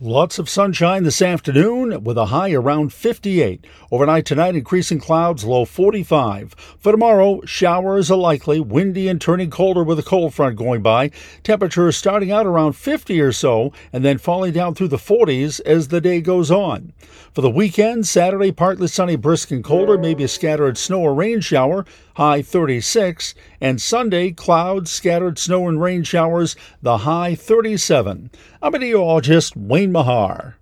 Lots of sunshine this afternoon with a high around 58. Overnight tonight, increasing clouds, low 45. For tomorrow, showers are likely, windy and turning colder with a cold front going by. Temperatures starting out around 50 or so and then falling down through the 40s as the day goes on. For the weekend, Saturday, partly sunny, brisk and colder, maybe a scattered snow or rain shower, high 36. And Sunday, clouds, scattered snow and rain showers, the high 37. I'm meteorologist Wayne Mahar.